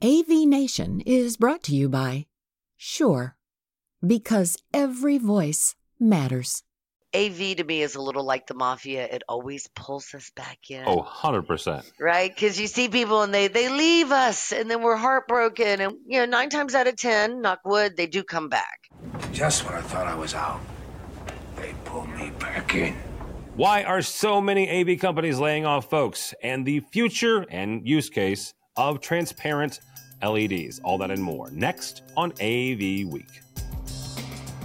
AV Nation is brought to you by Shure, because every voice matters. AV to me is a little like the mafia. It always pulls us back in. Oh, 100%. Right? Because you see people and they, they leave us and then we're heartbroken. And, you know, nine times out of 10, knock wood, they do come back. Just when I thought I was out, they pull me back in. Why are so many AV companies laying off folks? And the future and use case of transparent LEDs. All that and more next on AV Week.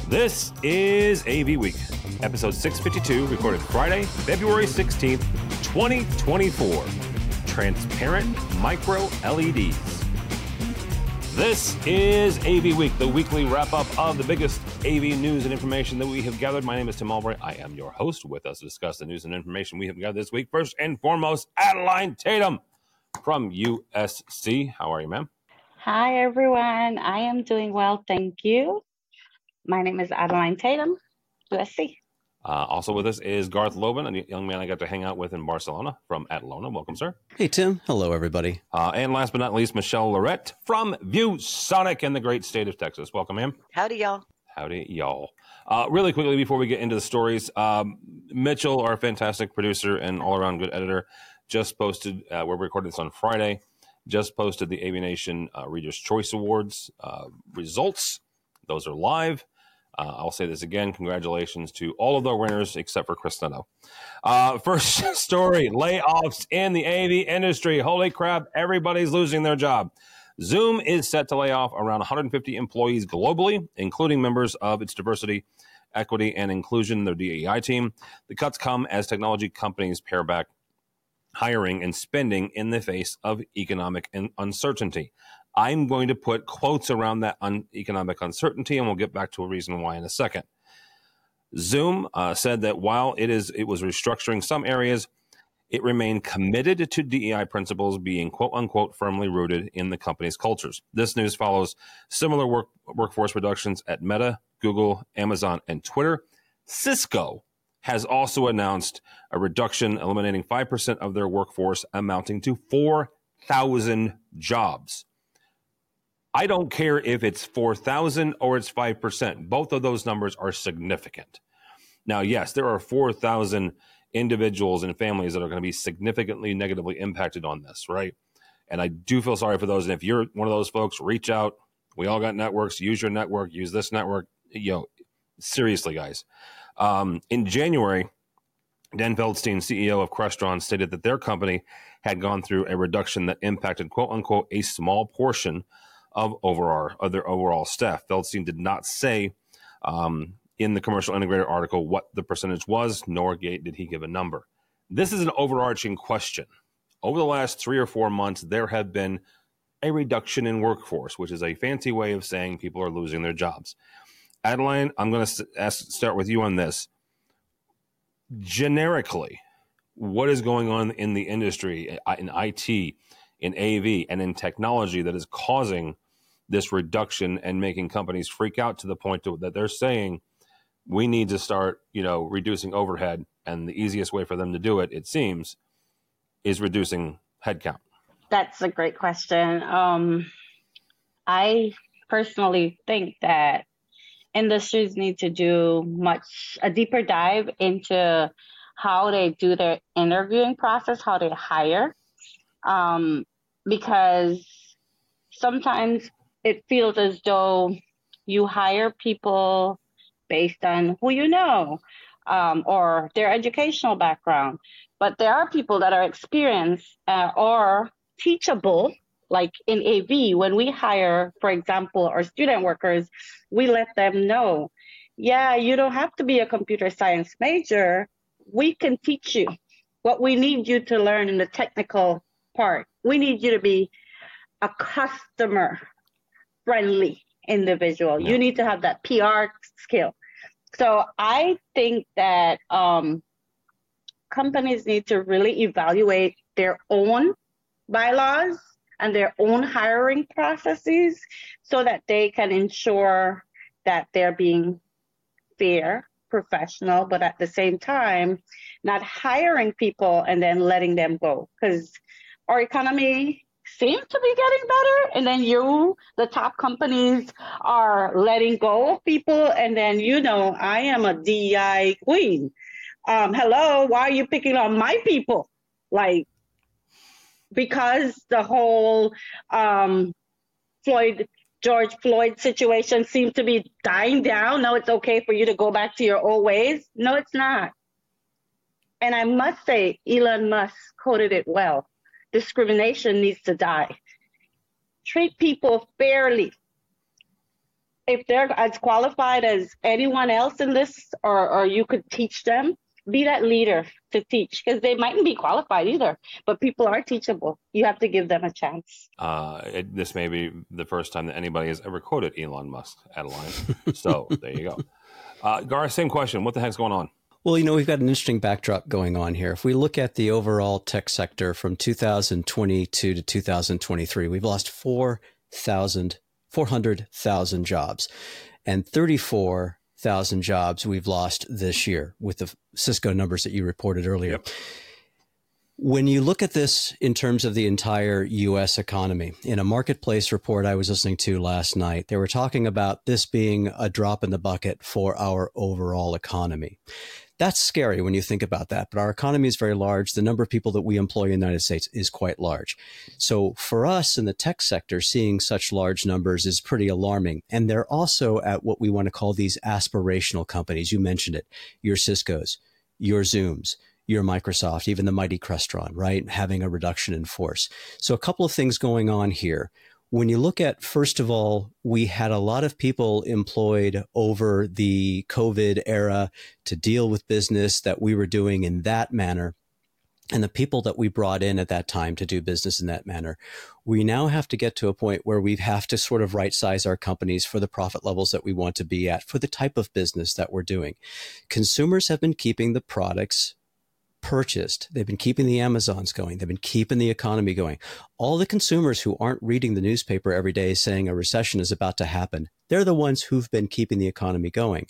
This is AV Week, episode 652, recorded Friday, February 16th, 2024. Transparent micro LEDs. This is AV Week, the weekly wrap up of the biggest AV news and information that we have gathered. My name is Tim Albright. I am your host. With us to discuss the news and information we have gathered this week. First and foremost, Adaline Tatum from USC. How are you, ma'am? Hi, everyone. I am doing well. Thank you. My name is Adaline Tatum, USC. Uh, also with us is Garth Lobban, a young man I got to hang out with in Barcelona from Atlona. Welcome, sir. Hey, Tim. Hello, everybody. Uh, and last but not least, Michelle Loret from ViewSonic in the great state of Texas. Welcome, ma'am. Howdy, y'all. Howdy, y'all. Uh, really quickly before we get into the stories, um, Mitchell, our fantastic producer and all around good editor, just posted, uh, we're recording this on Friday, just posted the AV Nation uh, Reader's Choice Awards uh, results. Those are live. Uh, I'll say this again. Congratulations to all of the winners except for Chris Neto. Uh, first story layoffs in the AV industry. Holy crap, everybody's losing their job. Zoom is set to lay off around 150 employees globally, including members of its diversity, equity, and inclusion, their DEI team. The cuts come as technology companies pare back hiring and spending in the face of economic uncertainty. I'm going to put quotes around that un- economic uncertainty, and we'll get back to a reason why in a second. Zoom uh, said that while it is it was restructuring some areas, it remained committed to DEI principles being quote unquote firmly rooted in the company's cultures. This news follows similar work, workforce reductions at Meta, Google, Amazon, and Twitter. Cisco has also announced a reduction, eliminating 5% of their workforce, amounting to 4,000 jobs. I don't care if it's 4,000 or it's 5%. Both of those numbers are significant. Now, yes, there are 4,000 individuals and families that are going to be significantly negatively impacted on this, right? And I do feel sorry for those. And if you're one of those folks, reach out. We all got networks. Use your network. Use this network. You know, seriously, guys. Um, in January, Dan Feldstein, CEO of Crestron, stated that their company had gone through a reduction that impacted "quote unquote" a small portion of overall of their overall staff. Feldstein did not say um, in the commercial integrator article what the percentage was, nor did he give a number. This is an overarching question. Over the last three or four months, there have been a reduction in workforce, which is a fancy way of saying people are losing their jobs. Adaline, I'm going to ask, start with you on this. Generically, what is going on in the industry, uh, in IT, in AV, and in technology that is causing this reduction and making companies freak out to the point to, that they're saying we need to start, you know, reducing overhead, and the easiest way for them to do it, it seems, is reducing headcount. That's a great question. Um, I personally think that industries need to do much a deeper dive into how they do their interviewing process, how they hire, um, because sometimes it feels as though you hire people based on who you know um, or their educational background, but there are people that are experienced uh, or teachable like in AV, when we hire, for example, our student workers, we let them know, yeah, you don't have to be a computer science major. We can teach you what we need you to learn in the technical part. We need you to be a customer friendly individual. You need to have that PR skill. So I think that um, companies need to really evaluate their own bylaws and their own hiring processes so that they can ensure that they're being fair, professional, but at the same time, not hiring people and then letting them go. Because our economy seem to be getting better, and then you, the top companies, are letting go of people, and then you know, I am a DEI queen. Um, hello, why are you picking on my people? Like, because the whole um, Floyd George Floyd situation seems to be dying down. Now it's okay for you to go back to your old ways. No, it's not. And I must say, Elon Musk quoted it well. Discrimination needs to die. Treat people fairly. If they're as qualified as anyone else in this, or, or you could teach them, be that leader to teach because they mightn't be qualified either, but people are teachable. You have to give them a chance. Uh, it, this may be the first time that anybody has ever quoted Elon Musk Adaline. so there you go. Uh, Gar, same question. What the heck's going on? Well, you know, we've got an interesting backdrop going on here. If we look at the overall tech sector from 2022 to 2023, we've lost 4,000, 400,000 jobs and 34 thousand jobs we've lost this year with the Cisco numbers that you reported earlier. Yep. When you look at this in terms of the entire US economy, in a marketplace report I was listening to last night, they were talking about this being a drop in the bucket for our overall economy. That's scary when you think about that. But our economy is very large. The number of people that we employ in the United States is quite large. So for us in the tech sector, seeing such large numbers is pretty alarming. And they're also at what we want to call these aspirational companies. You mentioned it, your Cisco's, your Zooms, your Microsoft, even the mighty Crestron, right? Having a reduction in force. So a couple of things going on here when you look at, first of all, we had a lot of people employed over the COVID era to deal with business that we were doing in that manner. And the people that we brought in at that time to do business in that manner, we now have to get to a point where we have to sort of right size our companies for the profit levels that we want to be at for the type of business that we're doing. Consumers have been keeping the products purchased. They've been keeping the Amazons going. They've been keeping the economy going. All the consumers who aren't reading the newspaper every day saying a recession is about to happen, they're the ones who've been keeping the economy going.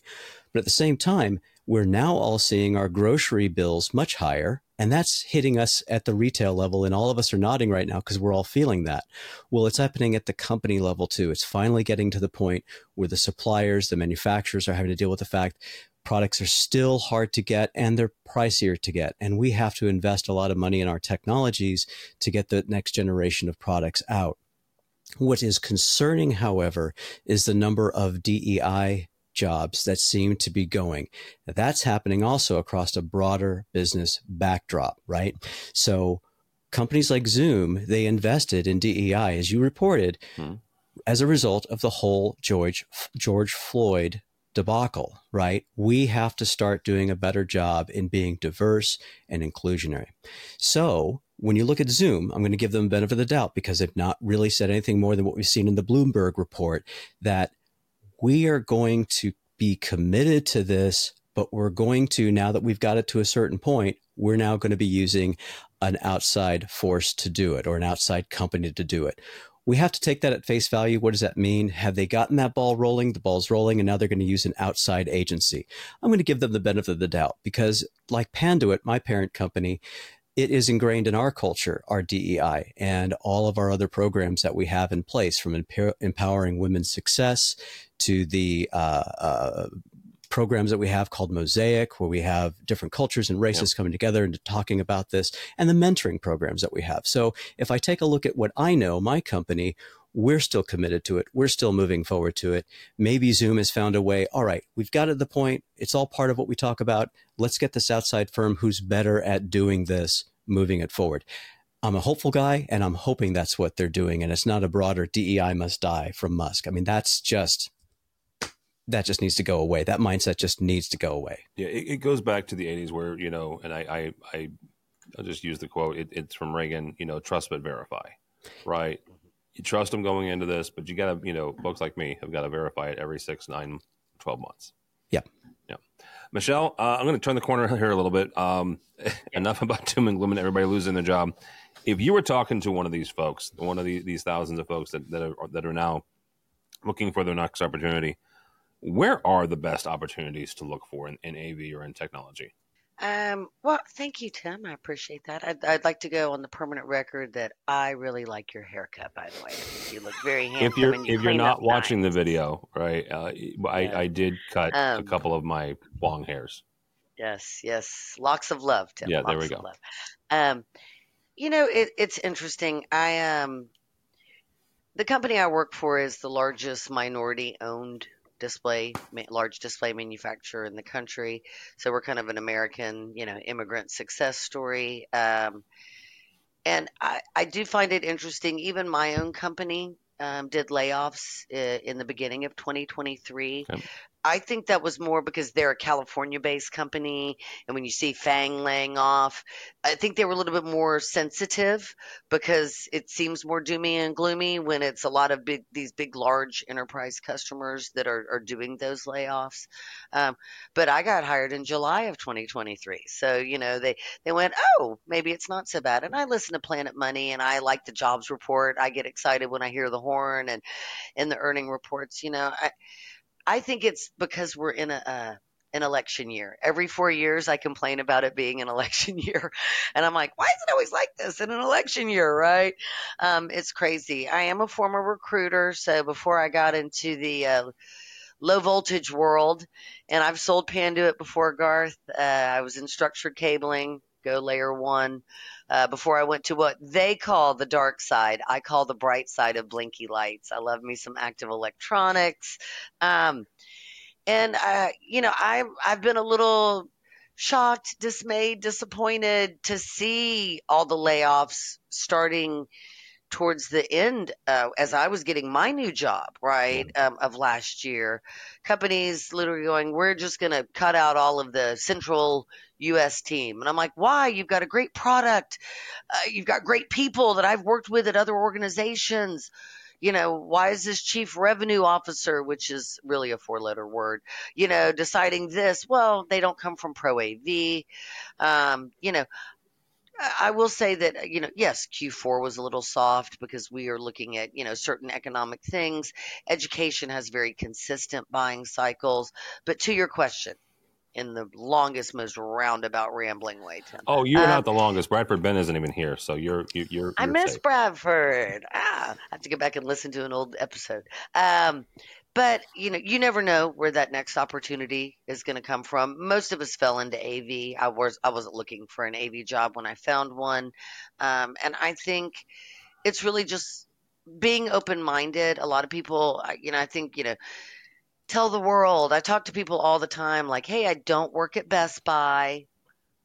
But at the same time, we're now all seeing our grocery bills much higher. And that's hitting us at the retail level. And all of us are nodding right now because we're all feeling that. Well, it's happening at the company level too. It's finally getting to the point where the suppliers, the manufacturers are having to deal with the fact products are still hard to get and they're pricier to get. And we have to invest a lot of money in our technologies to get the next generation of products out. What is concerning, however, is the number of DEI jobs that seem to be going. That's happening also across a broader business backdrop, right? So companies like Zoom, they invested in DEI, as you reported, hmm. as a result of the whole George George Floyd debacle, right? We have to start doing a better job in being diverse and inclusionary. So when you look at Zoom, I'm going to give them the benefit of the doubt because they've not really said anything more than what we've seen in the Bloomberg report that we are going to be committed to this, but we're going to, now that we've got it to a certain point, we're now going to be using an outside force to do it or an outside company to do it we have to take that at face value. What does that mean? Have they gotten that ball rolling? The ball's rolling, and now they're going to use an outside agency. I'm going to give them the benefit of the doubt because, like Panduit, my parent company, it is ingrained in our culture, our DEI, and all of our other programs that we have in place, from empowering women's success to the uh, uh, programs that we have called Mosaic, where we have different cultures and races yep. coming together and talking about this, and the mentoring programs that we have. So if I take a look at what I know, my company, we're still committed to it. We're still moving forward to it. Maybe Zoom has found a way. All right, we've got to the point. It's all part of what we talk about. Let's get this outside firm who's better at doing this, moving it forward. I'm a hopeful guy, and I'm hoping that's what they're doing. And it's not a broader DEI must die from Musk. I mean, that's just that just needs to go away. That mindset just needs to go away. Yeah, it, it goes back to the '80s where you know, and I, I, I will just use the quote. It, it's from Reagan. You know, trust but verify. Right. You trust them going into this, but you got to, you know, folks like me have got to verify it every six, nine, 12 months. Yeah. Yeah. Michelle, uh, I'm going to turn the corner here a little bit. Um, enough about doom and gloom and everybody losing their job. If you were talking to one of these folks, one of the, these thousands of folks that, that are, that are now looking for their next opportunity, where are the best opportunities to look for in, in AV or in technology? Um, well, thank you, Tim. I appreciate that. I'd, I'd like to go on the permanent record that I really like your haircut. By the way, you look very handsome. if you're you if you're not watching the video, right? Uh, I Yeah. I did cut a Um, couple of my long hairs. Yes, yes. Locks of love, Tim. Yeah, there we go. love. Um, you know, it, it's interesting. I um, the company I work for is the largest minority-owned display, large display manufacturer in the country. So we're kind of an American, you know, immigrant success story. Um, and I, I do find it interesting. Even my own company um, did layoffs uh, in the beginning of 2023. Okay. I think that was more because they're a California based company. And when you see FAANG laying off, I think they were a little bit more sensitive because it seems more doomy and gloomy when it's a lot of big, these big, large enterprise customers that are, are doing those layoffs. Um, but I got hired in July of 2023. So, you know, they, they went, oh, maybe it's not so bad. And I listen to Planet Money and I like the jobs report. I get excited when I hear the horn and in the earning reports. You know, I, I think it's because we're in a, uh, an election year. Every four years, I complain about it being an election year. And I'm like, why is it always like this in an election year, right? Um, it's crazy. I am a former recruiter. So before I got into the uh, low voltage world, and I've sold Panduit before, Garth, uh, I was in structured cabling, go layer one. Uh, before I went to what they call the dark side, I call the bright side of blinky lights. I love me some active electronics. Um, and uh, you know, I I've been a little shocked, dismayed, disappointed to see all the layoffs starting towards the end uh, as I was getting my new job, right, um, of last year. Companies literally going, we're just going to cut out all of the central U.S. team. And I'm like, why? You've got a great product. Uh, you've got great people that I've worked with at other organizations. You know, why is this chief revenue officer, which is really a four letter word, you know, deciding this? Well, they don't come from Pro AV. Um, you know, I will say that, you know, yes, Q4 was a little soft because we are looking at, you know, certain economic things. Education has very consistent buying cycles. But to your question, in the longest, most roundabout, rambling way, Tim. Oh, you're Um, not the longest. Bradford Benn isn't even here, so you're you, you're. I you're miss safe. Bradford. Ah, I have to go back and listen to an old episode. Um, but you know, you never know where that next opportunity is going to come from. Most of us fell into AV. I was I wasn't looking for an AV job when I found one, um, and I think it's really just being open minded. A lot of people, you know, I think you know. Tell the world. I talk to people all the time like, hey, I don't work at Best Buy.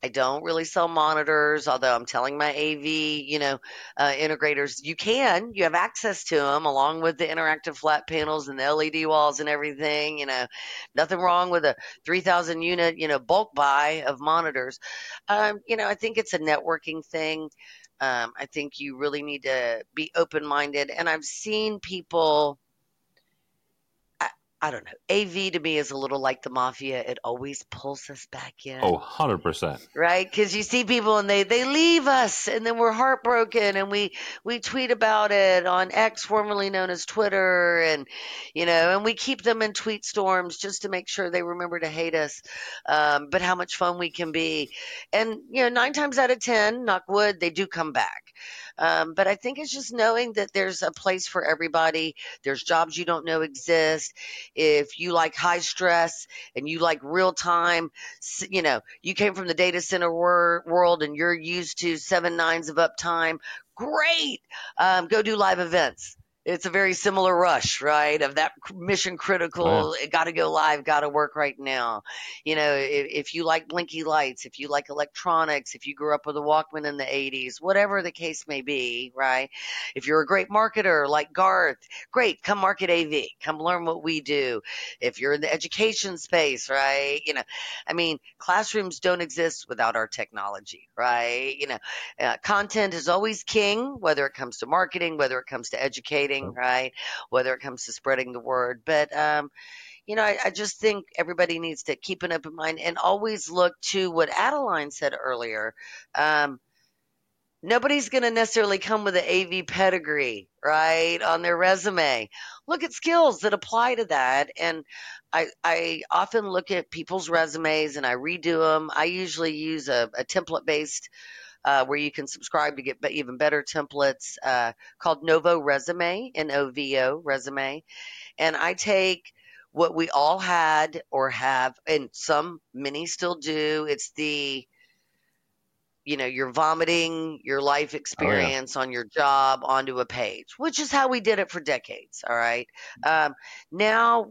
I don't really sell monitors, although I'm telling my AV, you know, uh, integrators, you can, you have access to them along with the interactive flat panels and the LED walls and everything, you know, nothing wrong with a 3000 unit, you know, bulk buy of monitors. Um, you know, I think it's a networking thing. Um, I think you really need to be open minded. And I've seen people, I, don't know, AV to me is a little like the mafia. It always pulls us back in Oh, 100 percent. right because you see people and they they leave us and then we're heartbroken and we we tweet about it on x formerly known as twitter and you know and we keep them in tweet storms just to make sure they remember to hate us um, but how much fun we can be and you know nine times out of ten knock wood they do come back um, but I think it's just knowing that there's a place for everybody. There's jobs you don't know exist. If you like high stress and you like real time, you know, you came from the data center wor- world and you're used to seven nines of uptime, great. Um, go do live events. It's a very similar rush, right? Of that mission critical, it got to go live, got to work right now. You know, if, if you like blinky lights, if you like electronics, if you grew up with a Walkman in the 80s, whatever the case may be, right? If you're a great marketer like Garth, great, come market AV, come learn what we do. If you're in the education space, right? You know, I mean, classrooms don't exist without our technology, right? You know, uh, content is always king, whether it comes to marketing, whether it comes to educating, right? Whether it comes to spreading the word. But, um, you know, I, I just think everybody needs to keep an open mind and always look to what Adaline said earlier. Um, nobody's going to necessarily come with an AV pedigree, right, on their resume. Look at skills that apply to that. And I, I often look at people's resumes and I redo them. I usually use a, a template based uh, where you can subscribe to get even better templates uh, called Novo Resume, N O V O Resume. And I take what we all had or have, and some, many still do. It's the you know, you're vomiting your life experience oh, yeah. on your job onto a page, which is how we did it for decades. All right. Um, now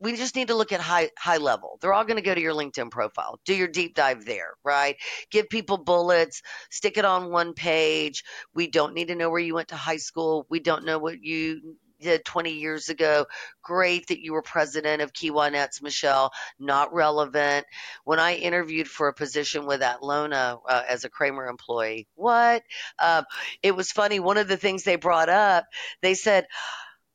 we just need to look at high high level. They're all going to go to your LinkedIn profile. Do your deep dive there, right? Give people bullets, stick it on one page. We don't need to know where you went to high school. We don't know what you did 20 years ago. Great that you were president of Kiwanis, Michelle. Not relevant. When I interviewed for a position with Atlona uh, as a Kramer employee, what? Um, it was funny. One of the things they brought up, they said,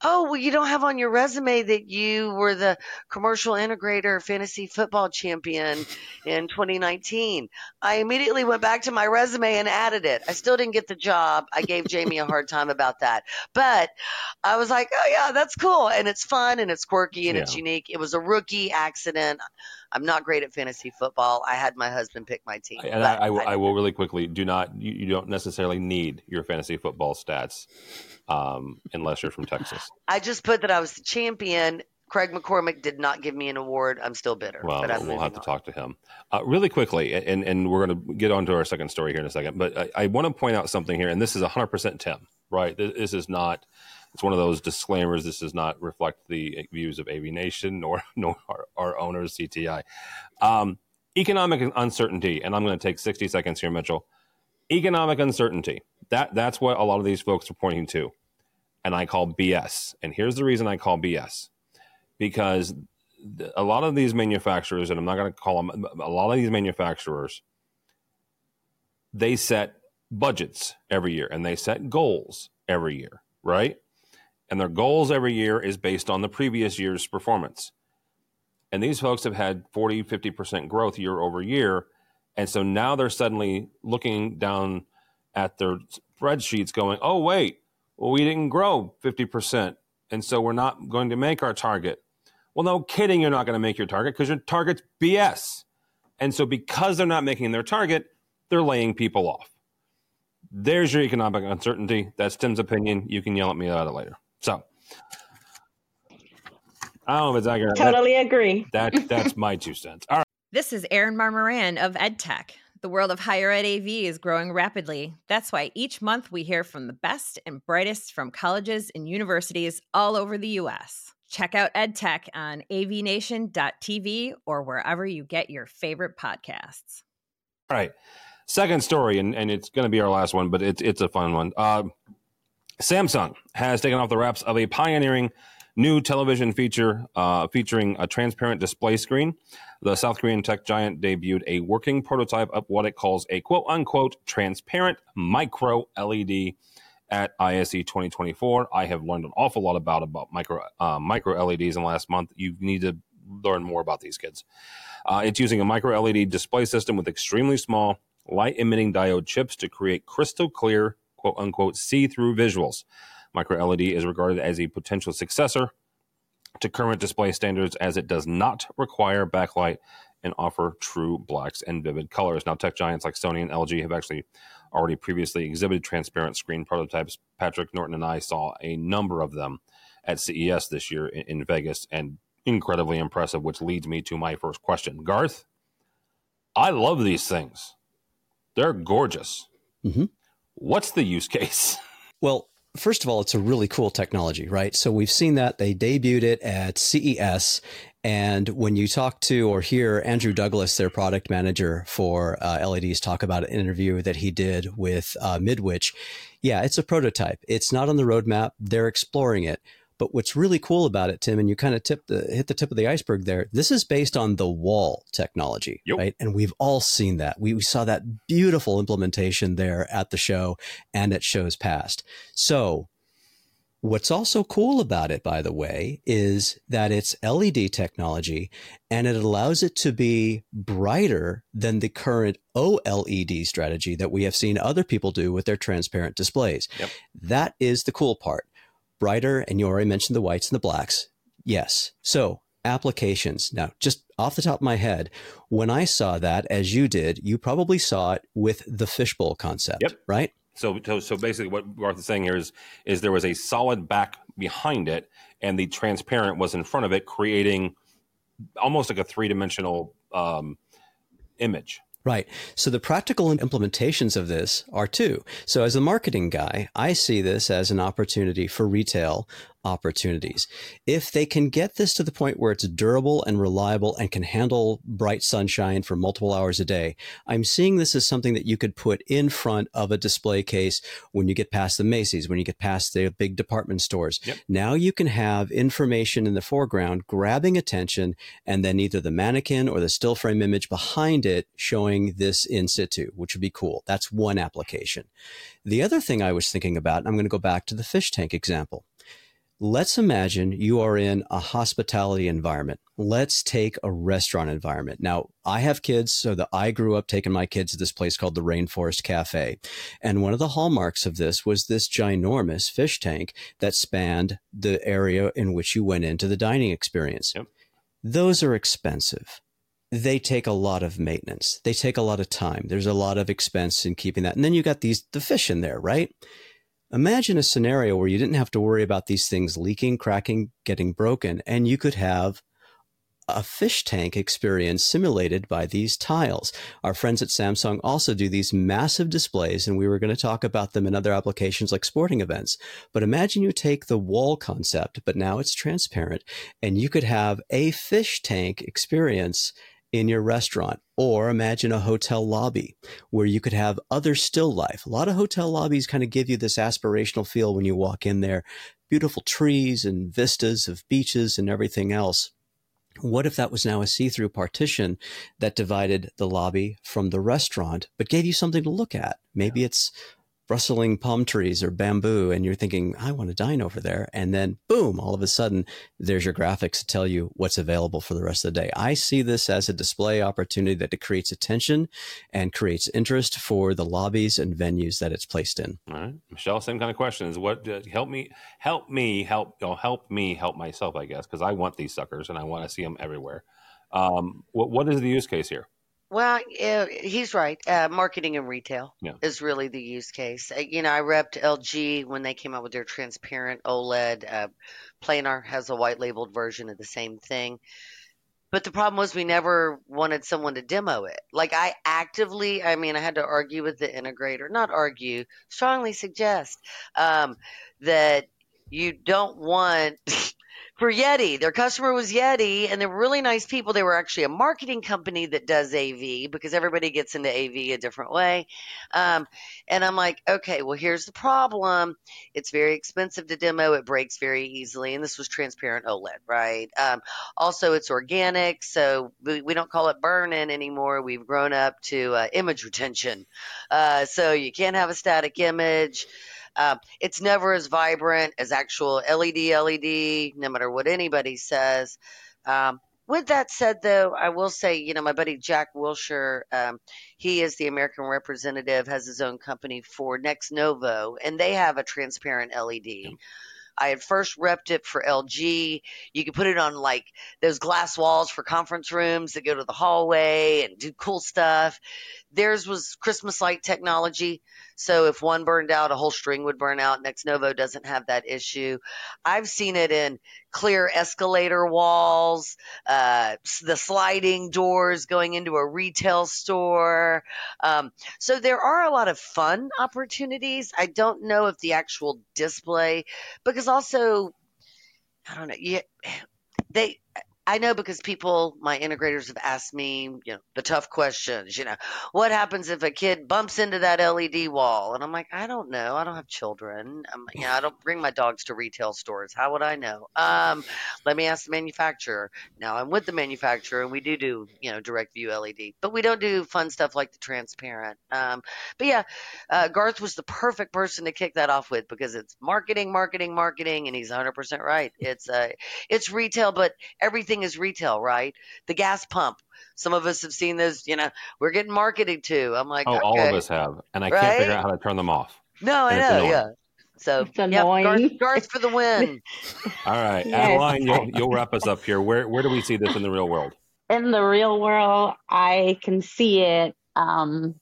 Oh, well, you don't have on your resume that you were the commercial integrator fantasy football champion in 2019. I immediately went back to my resume and added it. I still didn't get the job. I gave Jamie a hard time about that. But I was like, oh, yeah, that's cool. And it's fun and it's quirky and yeah. it's unique. It was a rookie accident. I'm not great at fantasy football. I had my husband pick my team. And I, I, I, I will really quickly do not, you, you don't necessarily need your fantasy football stats um, unless you're from Texas. I just put that I was the champion. Craig MacCormack did not give me an award. I'm still bitter. Well, we'll have to on. talk to him uh, really quickly, and and we're going to get on to our second story here in a second. But I, I want to point out something here, and this is 100% Tim, right? This, this is not. It's one of those disclaimers. This does not reflect the views of AV Nation nor nor our, our owners CTI. Um, economic uncertainty, and I'm going to take 60 seconds here, Mitchell. Economic uncertainty. That that's what a lot of these folks are pointing to and I call BS. And here's the reason I call BS because a lot of these manufacturers, and I'm not going to call them, a lot of these manufacturers, they set budgets every year and they set goals every year, right? And their goals every year is based on the previous year's performance. And these folks have had 40, 50% growth year over year. And so now they're suddenly looking down at their spreadsheets going, oh, wait, well, we didn't grow 50%, and so we're not going to make our target. Well, no kidding, you're not going to make your target because your target's BS. And so, because they're not making their target, they're laying people off. There's your economic uncertainty. That's Tim's opinion. You can yell at me about it later. So, I don't know if it's accurate. Totally that, agree. That, that's my two cents. All right. This is Erin Marmoran of EdTech. The world of higher ed AV is growing rapidly. That's why each month we hear from the best and brightest from colleges and universities all over the U.S. Check out EdTech on avnation.tv or wherever you get your favorite podcasts. All right. Second story, and, and it's going to be our last one, but it's, it's a fun one. Uh, Samsung has taken off the wraps of a pioneering new television feature uh, featuring a transparent display screen. The South Korean tech giant debuted a working prototype of what it calls a quote unquote transparent micro LED at ISE 2024. I have learned an awful lot about about micro uh, micro LEDs in the last month. You need to learn more about these kids. Uh, it's using a micro LED display system with extremely small light emitting diode chips to create crystal clear quote unquote see through visuals. Micro LED is regarded as a potential successor to current display standards as it does not require backlight and offer true blacks and vivid colors. Now, tech giants like Sony and LG have actually already previously exhibited transparent screen prototypes. Patrick Norton and I saw a number of them at CES this year in, in Vegas and incredibly impressive, which leads me to my first question. Garth, I love these things. They're gorgeous. Mm-hmm. What's the use case? Well, first of all, it's a really cool technology, right? So we've seen that they debuted it at CES. And when you talk to or hear Andrew Douglas, their product manager for uh, LEDs, talk about an interview that he did with uh, Midwich, yeah, it's a prototype. It's not on the roadmap. They're exploring it. But what's really cool about it, Tim, and you kind of tip the hit the tip of the iceberg there. This is based on the wall technology, yep. right? And we've all seen that. We, we saw that beautiful implementation there at the show and at shows past. So What's also cool about it, by the way, is that it's LED technology and it allows it to be brighter than the current OLED strategy that we have seen other people do with their transparent displays. Yep. That is the cool part. Brighter, and you already mentioned the whites and the blacks. Yes. So applications. Now, just off the top of my head, when I saw that, as you did, you probably saw it with the fishbowl concept, Yep. right? So, so, so basically, what Garth is saying here is, is there was a solid back behind it, and the transparent was in front of it, creating almost like a three dimensional um, image. Right. So the practical implementations of this are two. So as a marketing guy, I see this as an opportunity for retail opportunities. If they can get this to the point where it's durable and reliable and can handle bright sunshine for multiple hours a day, I'm seeing this as something that you could put in front of a display case when you get past the Macy's, when you get past the big department stores. Yep. Now you can have information in the foreground grabbing attention and then either the mannequin or the still frame image behind it showing this in situ, which would be cool. That's one application. The other thing I was thinking about, and I'm going to go back to the fish tank example. Let's imagine you are in a hospitality environment. Let's take a restaurant environment. Now, I have kids, so that I grew up taking my kids to this place called the Rainforest Cafe. And one of the hallmarks of this was this ginormous fish tank that spanned the area in which you went into the dining experience. Yep. Those are expensive they take a lot of maintenance. They take a lot of time. There's a lot of expense in keeping that. And then you got these the fish in there, right? Imagine a scenario where you didn't have to worry about these things leaking, cracking, getting broken, and you could have a fish tank experience simulated by these tiles. Our friends at Samsung also do these massive displays, and we were going to talk about them in other applications like sporting events. But imagine you take the wall concept, but now it's transparent, and you could have a fish tank experience in your restaurant. Or imagine a hotel lobby where you could have other still life. A lot of hotel lobbies kind of give you this aspirational feel when you walk in there. Beautiful trees and vistas of beaches and everything else. What if that was now a see through partition that divided the lobby from the restaurant, but gave you something to look at? Maybe it's rustling palm trees or bamboo, and you're thinking, I want to dine over there. And then, boom, all of a sudden, there's your graphics to tell you what's available for the rest of the day. I see this as a display opportunity that creates attention and creates interest for the lobbies and venues that it's placed in. All right, Michelle, same kind of questions what uh, help me, help me, help you know, help me, help myself, I guess, because I want these suckers and I want to see them everywhere. Um, what what is the use case here? Well, yeah, he's right. Uh, marketing and retail Yeah. is really the use case. Uh, you know, I repped LG when they came out with their transparent OLED. Uh, Planar has a white labeled version of the same thing. But the problem was we never wanted someone to demo it. Like I actively, I mean, I had to argue with the integrator, not argue, strongly suggest um, that you don't want for Yeti. Their customer was Yeti, and they were really nice people. They were actually a marketing company that does AV because everybody gets into AV a different way. Um, and I'm like, okay, well, here's the problem. It's very expensive to demo. It breaks very easily, and this was transparent OLED, right? Um, also, it's organic, so we, we don't call it burn-in anymore. We've grown up to uh, image retention, uh, so you can't have a static image. Um, it's never as vibrant as actual LED, LED, no matter what anybody says. Um, with that said, though, I will say, you know, my buddy Jack Wilshire, um, he is the American representative, has his own company for NexNovo, and they have a transparent LED. I had first repped it for LG. You could put it on like those glass walls for conference rooms that go to the hallway and do cool stuff. Theirs was Christmas light technology. So if one burned out, a whole string would burn out. NexNovo doesn't have that issue. I've seen it in clear escalator walls, uh, the sliding doors going into a retail store. Um, so there are a lot of fun opportunities. I don't know if the actual display, because also, I don't know, yeah, they. I know because people, my integrators have asked me, you know, the tough questions, you know, what happens if a kid bumps into that LED wall? And I'm like, I don't know. I don't have children. I'm, you know, I don't bring my dogs to retail stores. How would I know? Um, let me ask the manufacturer. Now I'm with the manufacturer and we do do, you know, direct view LED, but we don't do fun stuff like the transparent. Um, but yeah, uh, Garth was the perfect person to kick that off with because it's marketing, marketing, marketing. And he's 100% right. It's, uh, it's retail, but everything is retail, right? The gas pump. Some of us have seen this, you know, we're getting marketed to. I'm like, Oh, okay. all of us have, and I Right? can't figure out how to turn them off. No, I And it's know, annoying. yeah. So, It's yeah, annoying. Garth, Garth for the win. All right, Yes. Adaline, you'll, you'll wrap us up here. Where where do we see this in the real world? in the real world, I can see it, um,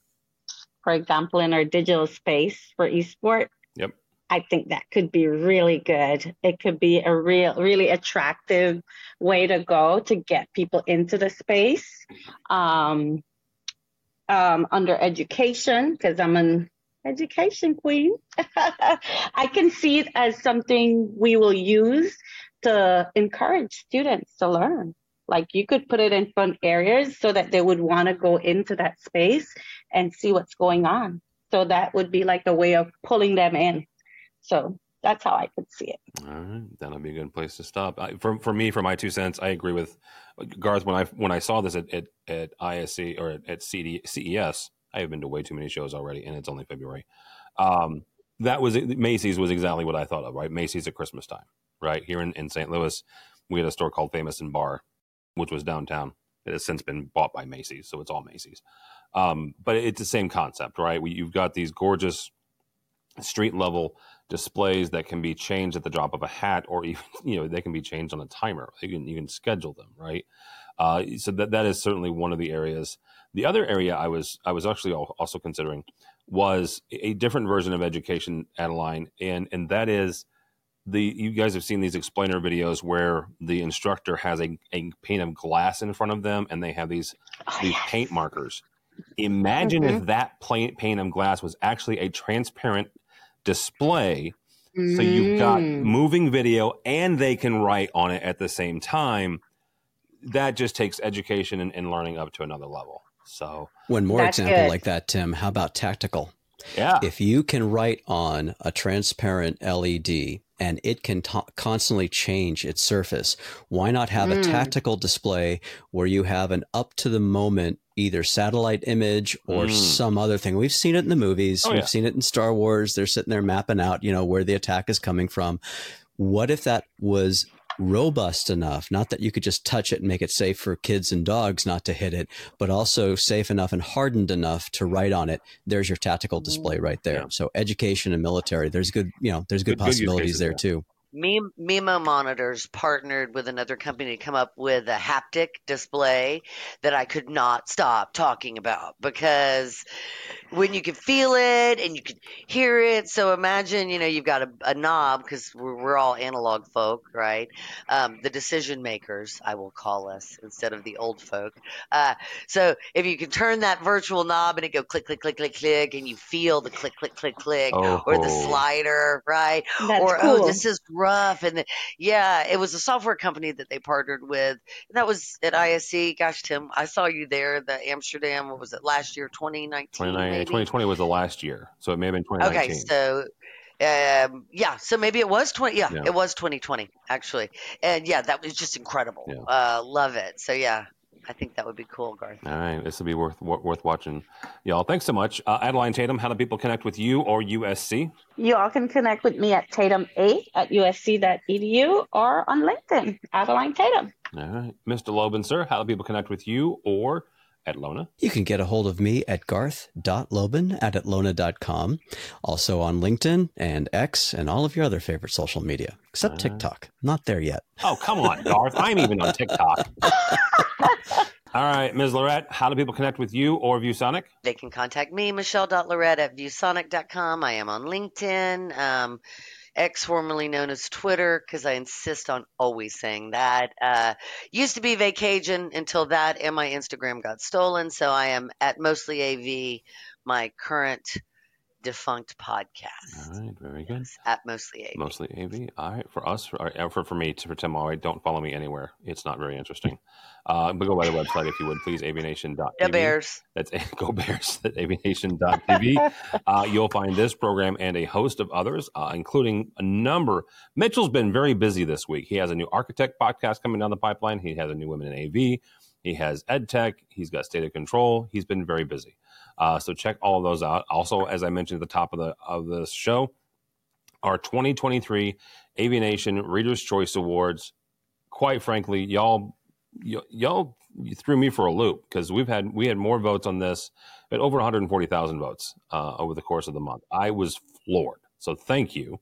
for example, in our digital space for esport. Yep. I think that could be really good. It could be a real, really attractive way to go to get people into the space. Um, um, under education, because I'm an education queen, I can see it as something we will use to encourage students to learn. Like you could put it in fun areas so that they would want to go into that space and see what's going on. So that would be like a way of pulling them in. So that's how I could see it. All right, that'll be a good place to stop. I, for for me, for my two cents, I agree with Garth. When I when I saw this at at, at ISC or at, at CD, CES, I have been to way too many shows already, and it's only February. Um, that was Macy's was exactly what I thought of. Right, Macy's at Christmas time. Right here in, in St. Louis, we had a store called Famous and Barr, which was downtown. It has since been bought by Macy's, so it's all Macy's. Um, but it's the same concept, right? We, you've got these gorgeous street level displays that can be changed at the drop of a hat, or even you know they can be changed on a timer. You can you can schedule them, right? Uh, so that that is certainly one of the areas. The other area I was I was actually also considering was a different version of education, Adaline, and and that is the you guys have seen these explainer videos where the instructor has a, a pane of glass in front of them and they have these Oh, these yes. paint markers. Imagine if that plain pane of glass was actually a transparent display. So you've got Mm. moving video and they can write on it at the same time. That just takes education and, and learning up to another level. So, One more That's example good. like that, Tim. How about tactical? yeah. If you can write on a transparent LED and it can t- constantly change its surface, why not have a Mm. tactical display where you have an up to the moment either satellite image or Mm. some other thing? We've seen it in the movies. Oh, We've yeah. seen it in Star Wars. They're sitting there mapping out, you know, where the attack is coming from. What if that was robust enough not that you could just touch it and make it safe for kids and dogs not to hit it but also safe enough and hardened enough to write on it there's your tactical display mm, right there Yeah. so education and military there's good you know there's good, Good- good possibilities cases there there. too Mem- Memo Monitors partnered with another company to come up with a haptic display that I could not stop talking about because when you can feel it and you can hear it. So imagine, you know, you've got a, a knob because we're, we're all analog folk, right? Um, the decision makers, I will call us instead of the old folk. Uh, so if you can turn that virtual knob and it go click, click, click, click, click, and you feel the click, click, click, click, or the Oh. slider, right? That's or cool. oh this is rough and the, yeah it was a software company that they partnered with and that was at isc gosh tim i saw you there the amsterdam what was it last year 2019 29 maybe? 2020 was the last year. So it may have been 2019. okay so um yeah so maybe it was 20 yeah, Yeah. it was 2020 actually and yeah that was just incredible Yeah. uh love it so yeah i think that would be cool garth All right, this will be worth worth watching, y'all. Thanks so much, uh, Adaline Tatum. How do people connect with you or USC? You all can connect with me at Tatum8 at usc.edu or on LinkedIn, Adaline Tatum. All right, Mr. Lobban, sir. How do people connect with you or Atlona? you can get a hold of me at garth.lobban at atlona.com also on linkedin and x and all of your other favorite social media except Uh. tiktok not there yet Oh, come on, Garth. I'm even on TikTok. All right, Ms. Loret. How do people connect with you or ViewSonic? they can contact me michelle.loret at viewsonic.com i am on linkedin um, X, formerly known as Twitter, because I insist on always saying that. Uh, used to be Vacation until that and my Instagram got stolen. So I am at mostly AV. My current defunct podcast. All right, very good. Yes, at mostly AV. Mostly AV. All right, for us, for uh, for, for me, to, for Tim All right, don't follow me anywhere. It's not very interesting. Uh, but go by the website if you would, please, avnation.tv. The Bears. That's go Bears at avnation.tv. uh, you'll find this program and a host of others, uh, including a number. Mitchell's been very busy this week. He has a new architect podcast coming down the pipeline. He has a new Women in AV. He has EdTech. He's got State of Control. He's been very busy. Uh, so check all of those out. Also, as I mentioned at the top of the of the show, our 2023 AV Nation Readers' Choice Awards. Quite frankly, y'all y- y'all threw me for a loop because we've had we had more votes on this, at over 140,000 votes uh, over the course of the month. I was floored. So thank you,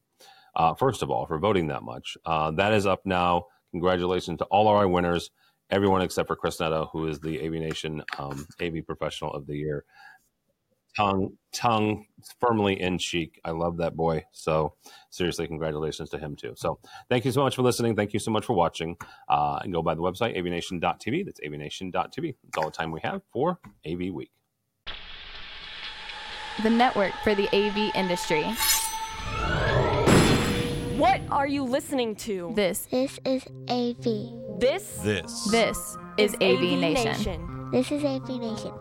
uh, first of all, for voting that much. Uh, that is up now. Congratulations to all our winners, everyone except for Chris Neto, who is the AV Nation um, AV Professional of the Year tongue tongue firmly in cheek. I love that boy. So seriously, congratulations to him too. So thank you so much for listening. Thank you so much for watching. Uh, and go by the website avnation.tv. That's avnation.tv. That's all the time we have for AV Week. The network for the AV industry. What are you listening to? This This is AV. This This. this is AV, Nation. This is AV Nation.